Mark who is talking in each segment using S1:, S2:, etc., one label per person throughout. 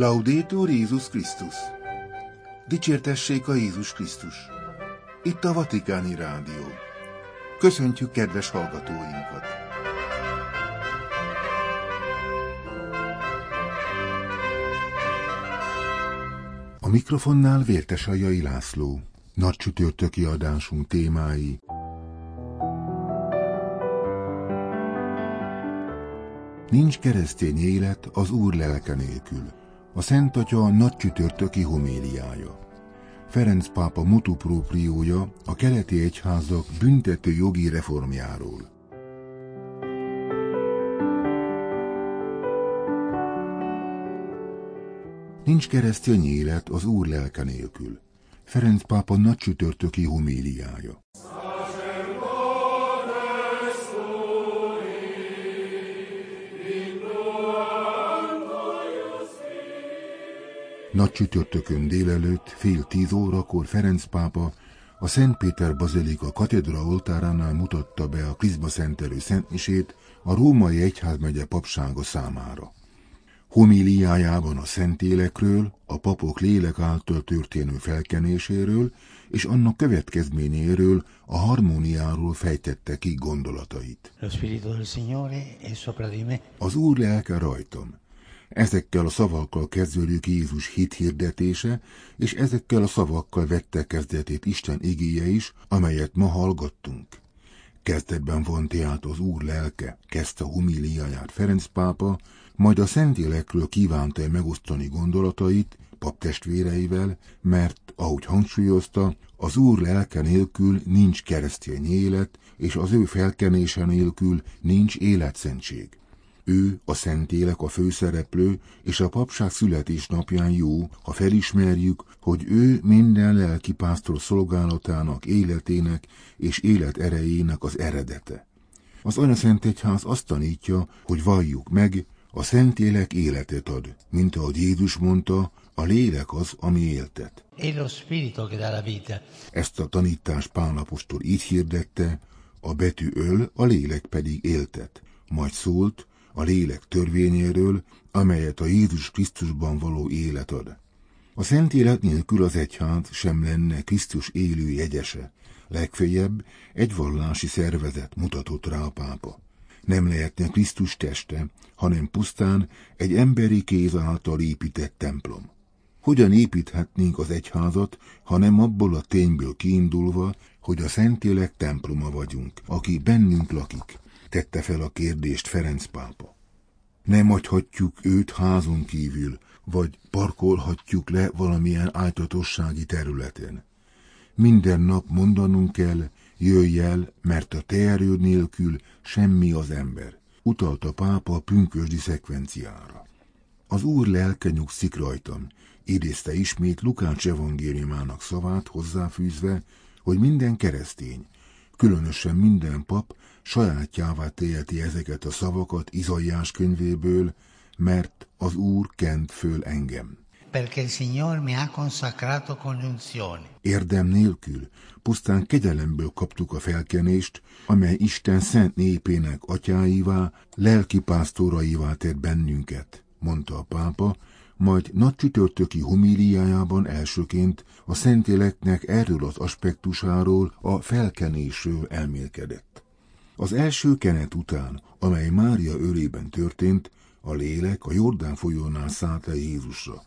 S1: Laudétur Jézus Krisztus! Dicsértessék a Jézus Krisztus! Itt a Vatikáni Rádió. Köszöntjük kedves hallgatóinkat! A mikrofonnál Vértesajai László. Nagy csütörtöki adásunk témái Nincs keresztény élet az Úr lelke nélkül. A Szent Atya nagy homéliája. Ferenc pápa mutuprópriója a keleti egyházak büntető jogi reformjáról. Nincs keresztény élet az Úr lelke nélkül. Ferenc pápa nagy csütörtöki homéliája. Nagy csütörtökön délelőtt, fél tíz órakor Ferenc pápa a Szent Péter Bazilika katedra oltáránál mutatta be a Kriszba szentelő szentmisét a római egyházmegye papsága számára. Homiliájában a szentélekről, a papok lélek által történő felkenéséről és annak következményéről, a harmóniáról fejtette ki gondolatait. Az Úr lelke rajtam, Ezekkel a szavakkal kezdődik Jézus hit hirdetése, és ezekkel a szavakkal vette kezdetét Isten igéje is, amelyet ma hallgattunk. Kezdetben van tehát az Úr lelke, kezdte humiliáját Ferenc pápa, majd a Szentélekről kívánta megosztani gondolatait paptestvéreivel, mert, ahogy hangsúlyozta, az Úr lelke nélkül nincs keresztény élet, és az ő felkenése nélkül nincs életszentség. Ő, a Szentélek a főszereplő, és a papság születésnapján jó, ha felismerjük, hogy ő minden lelki pásztor szolgálatának, életének és élet erejének az eredete. Az Szent Egyház azt tanítja, hogy valljuk meg, a Szentélek életet ad, mint ahogy Jézus mondta, a lélek az, ami éltet. Ezt a tanítás Pálapostól így hirdette, a betű öl, a lélek pedig éltet. Majd szólt, a lélek törvényéről, amelyet a Jézus Krisztusban való élet ad. A szent élet nélkül az egyház sem lenne Krisztus élő jegyese, legfeljebb egy vallási szervezet mutatott rá a pápa. Nem lehetne Krisztus teste, hanem pusztán egy emberi kéz által épített templom. Hogyan építhetnénk az egyházat, hanem abból a tényből kiindulva, hogy a Szentélek temploma vagyunk, aki bennünk lakik, tette fel a kérdést Ferenc pápa. Nem hagyhatjuk őt házon kívül, vagy parkolhatjuk le valamilyen ájtatossági területen. Minden nap mondanunk kell, jöjj el, mert a te nélkül semmi az ember, utalta a pápa a pünkösdi szekvenciára. Az Úr lelke nyugszik rajtam, idézte ismét Lukács evangéliumának szavát hozzáfűzve, hogy minden keresztény, különösen minden pap sajátjává teheti ezeket a szavakat Izaiás könyvéből, mert az Úr kent föl engem.
S2: Perché il Signor mi ha consacrato congiunzioni.
S1: Érdem nélkül, pusztán kegyelemből kaptuk a felkenést, amely Isten szent népének atyáivá, lelki pásztoraivá tett bennünket, mondta a pápa, majd nagy csütörtöki homíliájában elsőként a Szentéleknek erről az aspektusáról, a felkenésről elmélkedett. Az első kenet után, amely Mária ölében történt, a lélek a Jordán folyónál szállt le Jézusra.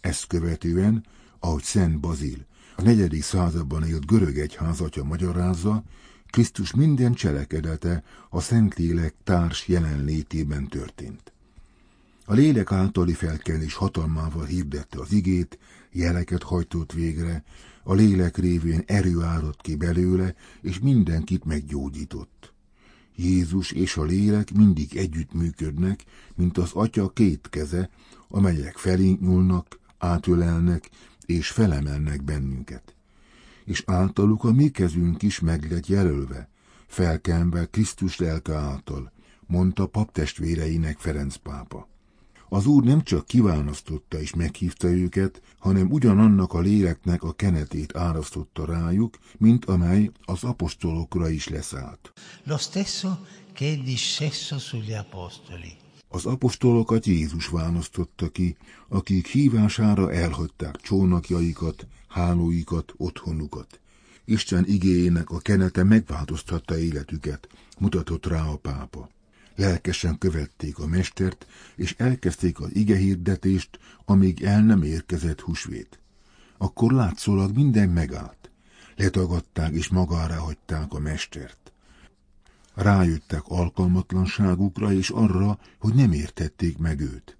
S1: Ezt követően, ahogy Szent Bazil, a negyedik században élt görög egyházatja magyarázza, Krisztus minden cselekedete a Szentlélek társ jelenlétében történt. A lélek általi felkelés hatalmával hirdette az igét, jeleket hajtott végre, a lélek révén erő árott ki belőle, és mindenkit meggyógyított. Jézus és a lélek mindig együtt működnek, mint az atya két keze, amelyek felénk nyúlnak, átölelnek és felemelnek bennünket. És általuk a mi kezünk is meg lett jelölve, felkenve Krisztus lelke által, mondta paptestvéreinek Ferenc pápa. Az Úr nem csak kiválasztotta és meghívta őket, hanem ugyanannak a léleknek a kenetét árasztotta rájuk, mint amely az apostolokra is leszállt.
S2: Lo stesso che è discesso sugli apostoli.
S1: Az apostolokat Jézus választotta ki, akik hívására elhagyták csónakjaikat, hálóikat, otthonukat. Isten igéjének a kenete megváltoztatta életüket, mutatott rá a pápa. Lelkesen követték a mestert, és elkezdték az igehirdetést, amíg el nem érkezett husvét. Akkor látszólag minden megállt. Letagadták és magára hagyták a mestert. Rájöttek alkalmatlanságukra és arra, hogy nem értették meg őt.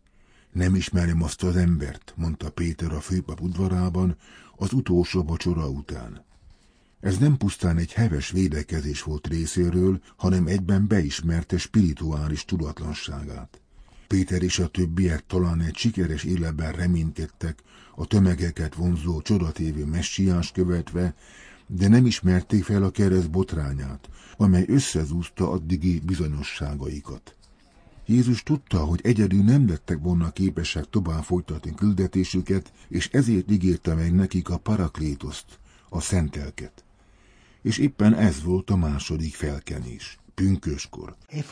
S1: Nem ismerem azt az embert, mondta Péter a főpap udvarában az utolsó vacsora után. Ez nem pusztán egy heves védekezés volt részéről, hanem egyben beismerte spirituális tudatlanságát. Péter és a többiek talán egy sikeres életben reménykedtek, a tömegeket vonzó csodatévő messiás követve, de nem ismerték fel a kereszt botrányát, amely összezúzta addigi bizonyosságaikat. Jézus tudta, hogy egyedül nem lettek volna képesek tovább folytatni küldetésüket, és ezért ígérte meg nekik a paraklétoszt, a szentelket és éppen ez volt a második felkenés, pünköskor,
S2: E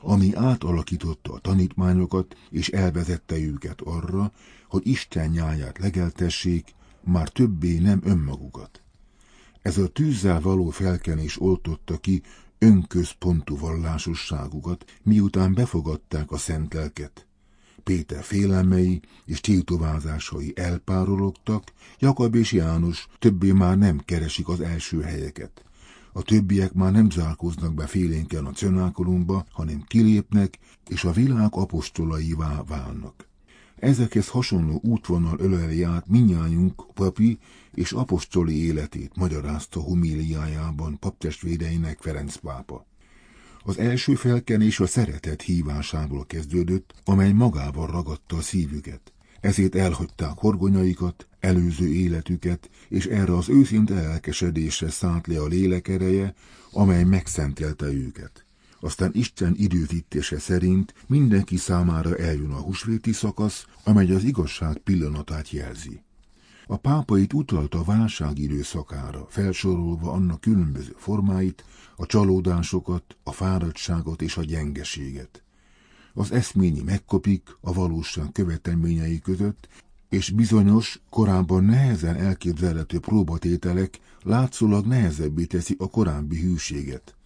S1: ami átalakította a tanítványokat, és elvezette őket arra, hogy Isten nyáját legeltessék, már többé nem önmagukat. Ez a tűzzel való felkenés oltotta ki önközpontú vallásosságukat, miután befogadták a szent lelket. Péter félelmei és tiltovázásai elpárologtak, Jakab és János többé már nem keresik az első helyeket. A többiek már nem zárkóznak be félénken a cenákolumba, hanem kilépnek, és a világ apostolaivá válnak. Ezekhez hasonló útvonal öleli át minnyájunk papi és apostoli életét magyarázta homíliájában paptestvéreinek Ferenc pápa. Az első felkenés a szeretet hívásából kezdődött, amely magával ragadta a szívüket. Ezért elhagyták horgonyaikat, előző életüket, és erre az őszinte elkesedésre szállt le a lélek ereje, amely megszentelte őket. Aztán Isten időzítése szerint mindenki számára eljön a husvéti szakasz, amely az igazság pillanatát jelzi. A pápa itt utalta a válság időszakára, felsorolva annak különböző formáit, a csalódásokat, a fáradtságot és a gyengeséget. Az eszményi megkopik a valóság követelményei között, és bizonyos, korábban nehezen elképzelhető próbatételek látszólag nehezebbé teszi a korábbi hűséget.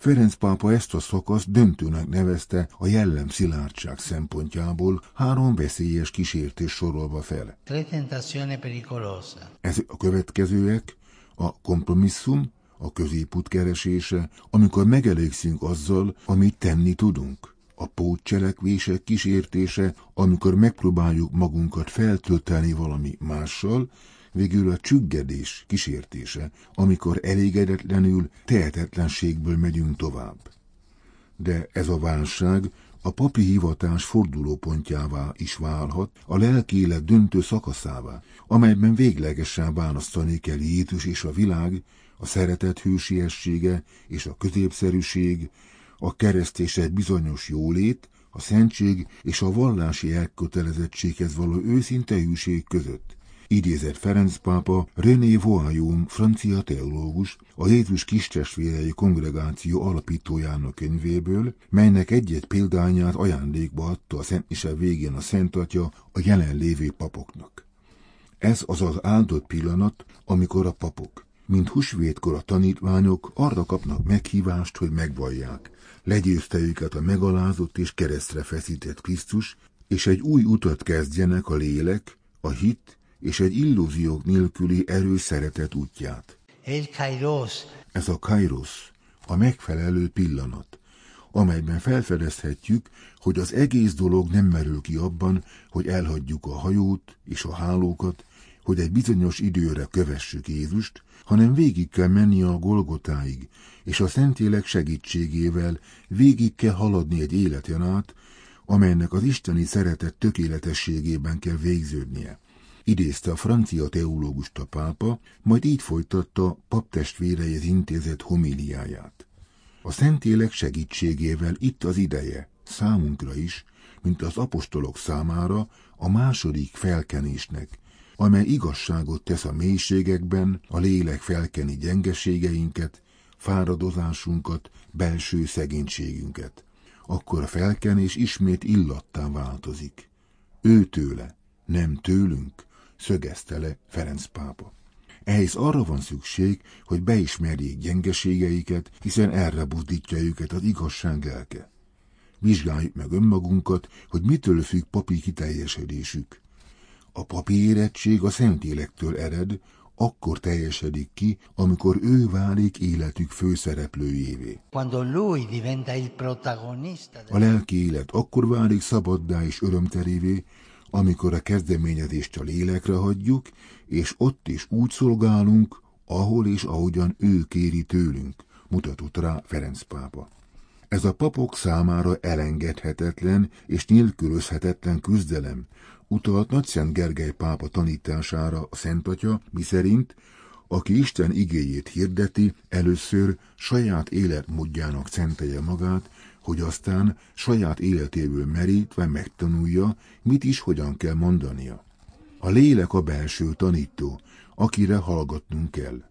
S1: Ferenc pápa ezt a szakaszt döntőnek nevezte a jellem szilárdság szempontjából három veszélyes kísértés sorolva fel.
S2: tre tentazioni pericolose.
S1: Ez a következőek, a kompromisszum, a középút keresése, amikor megelégszünk azzal, amit tenni tudunk. A pótcselekvések kísértése, amikor megpróbáljuk magunkat feltölteni valami mással, végül a csüggedés kísértése, amikor elégedetlenül tehetetlenségből megyünk tovább. De ez a válság a papi hivatás fordulópontjává is válhat, a lelki élet döntő szakaszává, amelyben véglegesen választani kell Jézus és a világ, a szeretet hősiessége és a középszerűség, a kereszt bizonyos jólét, a szentség és a vallási elkötelezettséghez való őszinte hűség között. Idézett Ferenc pápa René Voyum, francia teológus, a Jézus kistestvérei kongregáció alapítójának könyvéből, melynek egy-egy példányát ajándékba adta a Szent Mise végén a Szent Atya a jelenlévő papoknak. Ez az az áldott pillanat, amikor a papok, mint husvétkor a tanítványok arra kapnak meghívást, hogy megvallják. Legyőzte őket a megalázott és keresztre feszített Krisztus, és egy új utat kezdjenek a lélek, a hit és egy illúziók nélküli erős szeretet útját.
S2: Il kairos,
S1: Ez a kairos, a megfelelő pillanat, amelyben felfedezhetjük, hogy az egész dolog nem merül ki abban, hogy elhagyjuk a hajót és a hálókat, hogy egy bizonyos időre kövessük Jézust, hanem végig kell menni a Golgotáig, és a Szentlélek segítségével végig kell haladni egy életen át, amelynek az isteni szeretet tökéletességében kell végződnie. Idézte a francia teológust a pápa, majd így folytatta paptestvéreihez intézett homiliáját. A Szentlélek segítségével itt az ideje, számunkra is, mint az apostolok számára, a második felkenésnek, amely igazságot tesz a mélységekben, a lélek felkeni gyengeségeinket, fáradozásunkat, belső szegénységünket. akkor a felkenés ismét illattá változik. Ő tőle, nem tőlünk, szögezte le Ferenc pápa. Ehhez arra van szükség, hogy beismerjék gyengeségeiket, hiszen erre buzdítja őket az igazság lelke. Vizsgáljuk meg önmagunkat, hogy mitől függ papi kiteljesedésük. A papi érettség a Szentélektől ered, akkor teljesedik ki, amikor ő válik életük főszereplőjévé. A lelki élet akkor válik szabaddá és örömterévé, amikor a kezdeményezést a lélekre hagyjuk, és ott is úgy szolgálunk, ahol és ahogyan ő kéri tőlünk, mutatott rá Ferenc pápa. Ez a papok számára elengedhetetlen és nélkülözhetetlen küzdelem, utalt Nagyszent Gergely pápa tanítására a Szent Atya, miszerint, aki Isten igéjét hirdeti, először saját életmódjának szentelje magát, hogy aztán saját életéből merítve megtanulja, mit is hogyan kell mondania. A lélek a belső tanító, akire hallgatnunk kell.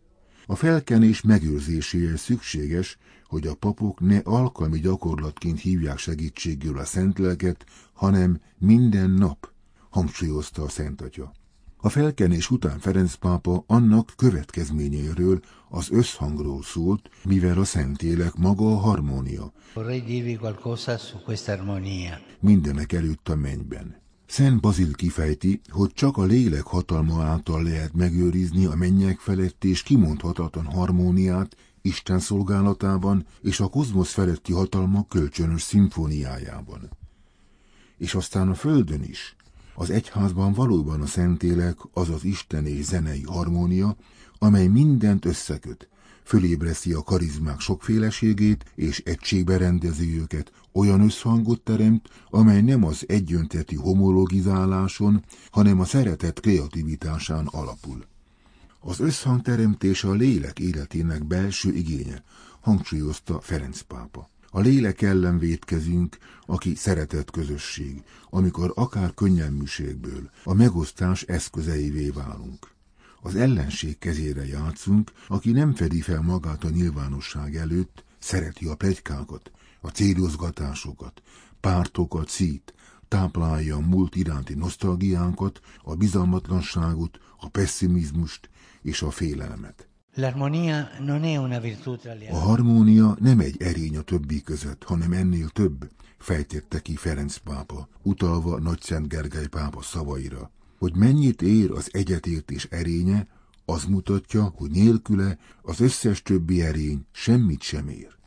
S1: A felkenés megőrzéséhez szükséges, hogy a papok ne alkalmi gyakorlatként hívják segítségül a szentlelket, hanem minden nap, hangsúlyozta a Szent Atya. A felkenés után Ferenc pápa annak következményeiről, az összhangról szólt, mivel a Szentélek maga a harmónia. Mindenek előtt a mennyben. Szent Bazil kifejti, hogy csak a lélek hatalma által lehet megőrizni a mennyek felett és kimondhatatlan harmóniát Isten szolgálatában és a kozmosz feletti hatalma kölcsönös szimfóniájában. És aztán a földön is, az egyházban valóban a Szentélek az az isteni zenei harmónia, amely mindent összeköt, fölébreszti a karizmák sokféleségét, és egységbe rendezi őket, olyan összhangot teremt, amely nem az egyöntetű homologizáláson, hanem a szeretet kreativitásán alapul. Az összhangteremtés a lélek életének belső igénye, hangsúlyozta Ferenc pápa. A lélek ellen védkezünk, aki szeretett közösség, amikor akár könnyelműségből a megosztás eszközeivé válunk. Az ellenség kezére játszunk, aki nem fedi fel magát a nyilvánosság előtt, szereti a plegykákat, a célozgatásokat, pártokat szít, táplálja a múlt iránti nosztalgiánkat, a bizalmatlanságot, a pessimizmust és a félelmet. A harmónia nem egy erény a többi között, hanem ennél több, fejtette ki Ferenc pápa, utalva Nagy Szent Gergely pápa szavaira. Hogy mennyit ér az egyetértés erénye, az mutatja, hogy nélküle az összes többi erény semmit sem ér.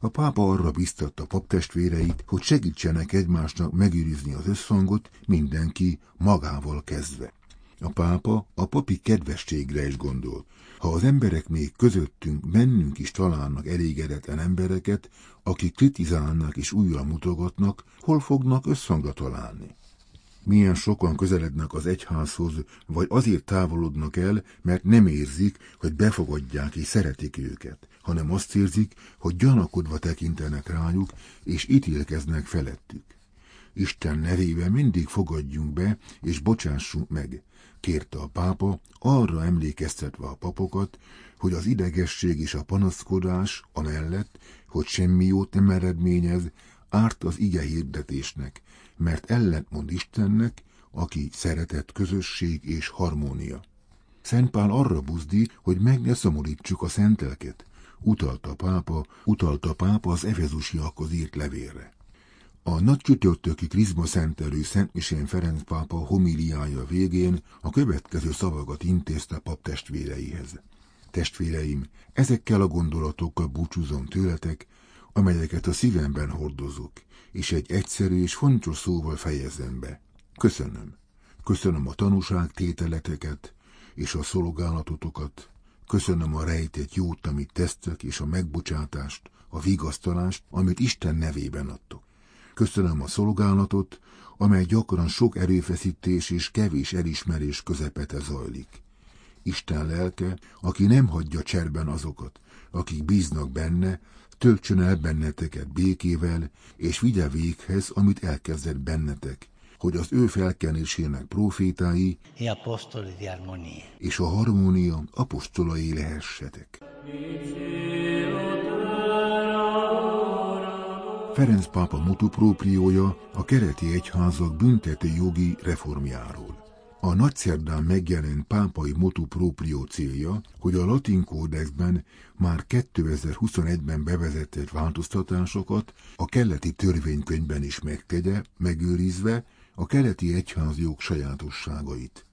S1: A pápa arra biztatta paptestvéreit, hogy segítsenek egymásnak megőrizni az összhangot, mindenki magával kezdve. A pápa a papi kedvességre is gondol. Ha az emberek még közöttünk, bennünk is találnak elégedetlen embereket, akik kritizálnak és újra mutogatnak, hol fognak összhangra találni? Milyen sokan közelednek az egyházhoz, vagy azért távolodnak el, mert nem érzik, hogy befogadják és szeretik őket, hanem azt érzik, hogy gyanakodva tekintenek rájuk, és ítélkeznek felettük. Isten nevében mindig fogadjunk be, és bocsássunk meg, kérte a pápa, arra emlékeztetve a papokat, hogy az idegesség és a panaszkodás, amellett, hogy semmi jót nem eredményez, árt az ige hirdetésnek, mert ellentmond Istennek, aki szeretett közösség és harmónia. Szent Pál arra buzdi, hogy meg ne szomorítsuk a szentelket, utalta pápa, utalta pápa az efezusiakhoz írt levélre. A nagy csütörtöki Krizma szentelő Szent Misén Ferenc pápa homiliája végén a következő szavakat intézte pap testvéreihez. Testvéreim, ezekkel a gondolatokkal búcsúzom tőletek, amelyeket a szívemben hordozok, és egy egyszerű és fontos szóval fejezem be. Köszönöm. Köszönöm a tanúság tételeteket és a szolgálatotokat. Köszönöm a rejtett jót, amit tesztek, és a megbocsátást, a vigasztalást, amit Isten nevében adtok. Köszönöm a szolgálatot, amely gyakran sok erőfeszítés és kevés elismerés közepete zajlik. Isten lelke, aki nem hagyja cserben azokat, akik bíznak benne, töltsön el benneteket békével, és vigye véghez, amit elkezdett bennetek, hogy az ő felkenésének profétái és a harmónia apostolai lehessetek. Ferenc pápa motoprópriója a kereti egyházak büntető jogi reformjáról. A nagyszerdán megjelent pápai motu proprio célja, hogy a latin kódexben már 2021-ben bevezetett változtatásokat a keleti törvénykönyvben is megtegye, megőrizve a keleti egyházjog sajátosságait.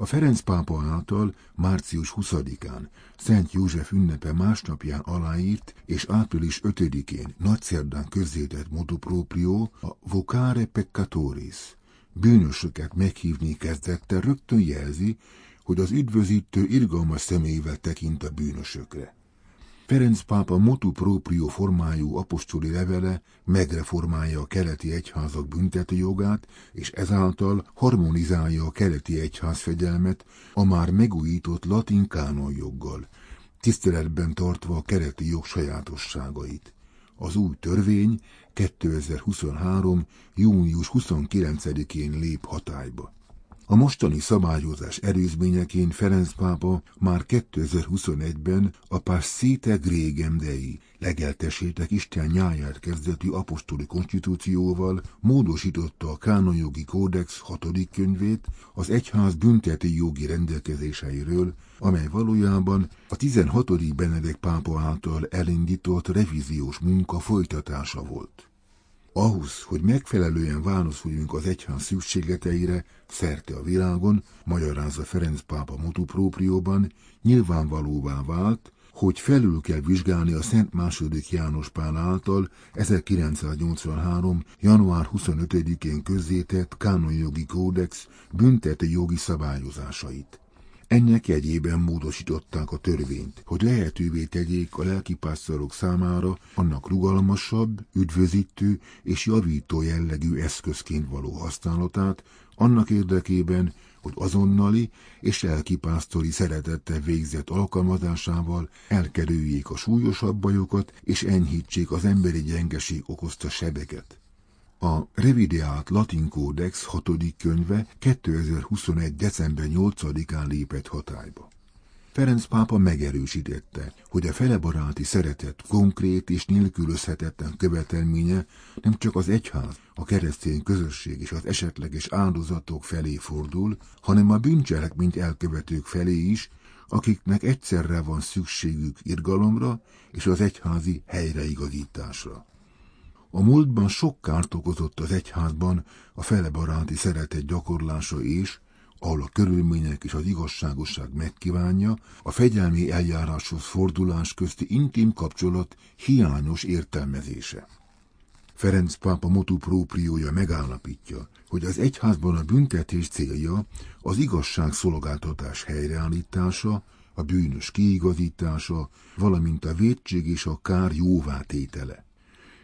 S1: A Ferenc pápa által március 20-án Szent József ünnepe másnapján aláírt és április 5-én nagyszerdán közzétett motu proprio a Vocare Peccatoris, bűnösöket meghívni kezdette, rögtön jelzi, hogy az üdvözítő irgalmas személyvel tekint a bűnösökre. Ferenc pápa motu proprio formájú apostoli levele megreformálja a keleti egyházak büntetőjogát, és ezáltal harmonizálja a keleti egyházfegyelmet a már megújított latin kánonjoggal, tiszteletben tartva a keleti jog sajátosságait. Az új törvény 2023. június 29-én lép hatályba. A mostani szabályozás erőzményeként Ferenc pápa már 2021-ben a Passite Gregem Dei, legeltesítek Isten nyáját kezdetű apostoli konstitúcióval módosította a kánonjogi kódex hatodik könyvét az egyház bünteti jogi rendelkezéseiről, amely valójában a 16. Benedek pápa által elindított revíziós munka folytatása volt. Ahhoz, hogy megfelelően válaszoljunk az egyház szükségleteire szerte a világon, magyarázza Ferenc pápa motupróprióban, nyilvánvalóvá vált, hogy felül kell vizsgálni a Szent második János Pál által 1983. január 25-én közzétett kánonjogi kódex büntető jogi szabályozásait. Ennek jegyében módosították a törvényt, hogy lehetővé tegyék a lelkipásztorok számára annak rugalmasabb, üdvözítő és javító jellegű eszközként való használatát, annak érdekében, hogy azonnali és lelkipásztori szeretettel végzett alkalmazásával elkerüljék a súlyosabb bajokat és enyhítsék az emberi gyengeség okozta sebeket. A revideált latin kódex hatodik könyve 2021. december 8-án lépett hatályba. Ferenc pápa megerősítette, hogy a felebaráti szeretet konkrét és nélkülözhetetlen követelménye nem csak az egyház, a keresztény közösség és az esetleges áldozatok felé fordul, hanem a bűncselekményt elkövetők felé is, akiknek egyszerre van szükségük irgalomra és az egyházi helyreigazításra. A múltban sok kárt okozott az egyházban a felebaráti szeretet gyakorlása és, ahol a körülmények és az igazságosság megkívánja, a fegyelmi eljáráshoz fordulás közti intim kapcsolat hiányos értelmezése. Ferenc pápa motu própriója megállapítja, hogy az egyházban a büntetés célja az igazság szolgáltatás helyreállítása, a bűnös kiigazítása, valamint a védség és a kár jóvátétele.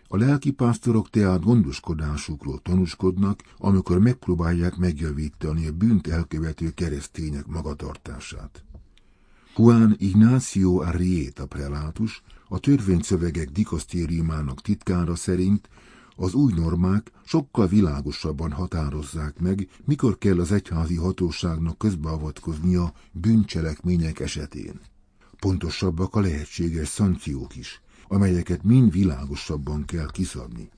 S1: A lelkipásztorok tehát gondoskodásukról tanúskodnak, amikor megpróbálják megjavítani a bűnt elkövető keresztények magatartását. Juan Ignacio Arrieta prelátus, a törvényszövegek dikasztériumának titkára szerint az új normák sokkal világosabban határozzák meg, mikor kell az egyházi hatóságnak közbeavatkoznia bűncselekmények esetén. Pontosabbak a lehetséges szankciók is, amelyeket mind világosabban kell kiszabni.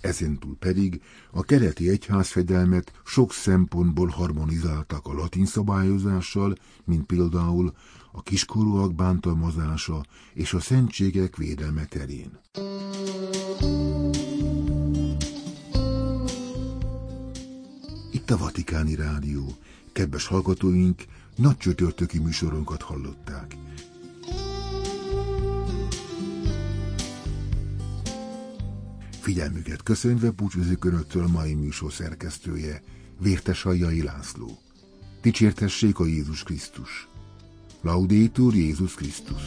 S1: Ezentúl pedig a keleti egyházfedelmet sok szempontból harmonizáltak a latin szabályozással, mint például a kiskorúak bántalmazása és a szentségek védelme terén. Itt a Vatikáni Rádió. Kedves hallgatóink, nagy csütörtöki műsorunkat hallották. Figyelmüket köszönve búcsúzik Önöktől mai műsor szerkesztője, Vértes Hajjai László. Dicsértessék a Jézus Krisztus! Laudétur Jézus Krisztus!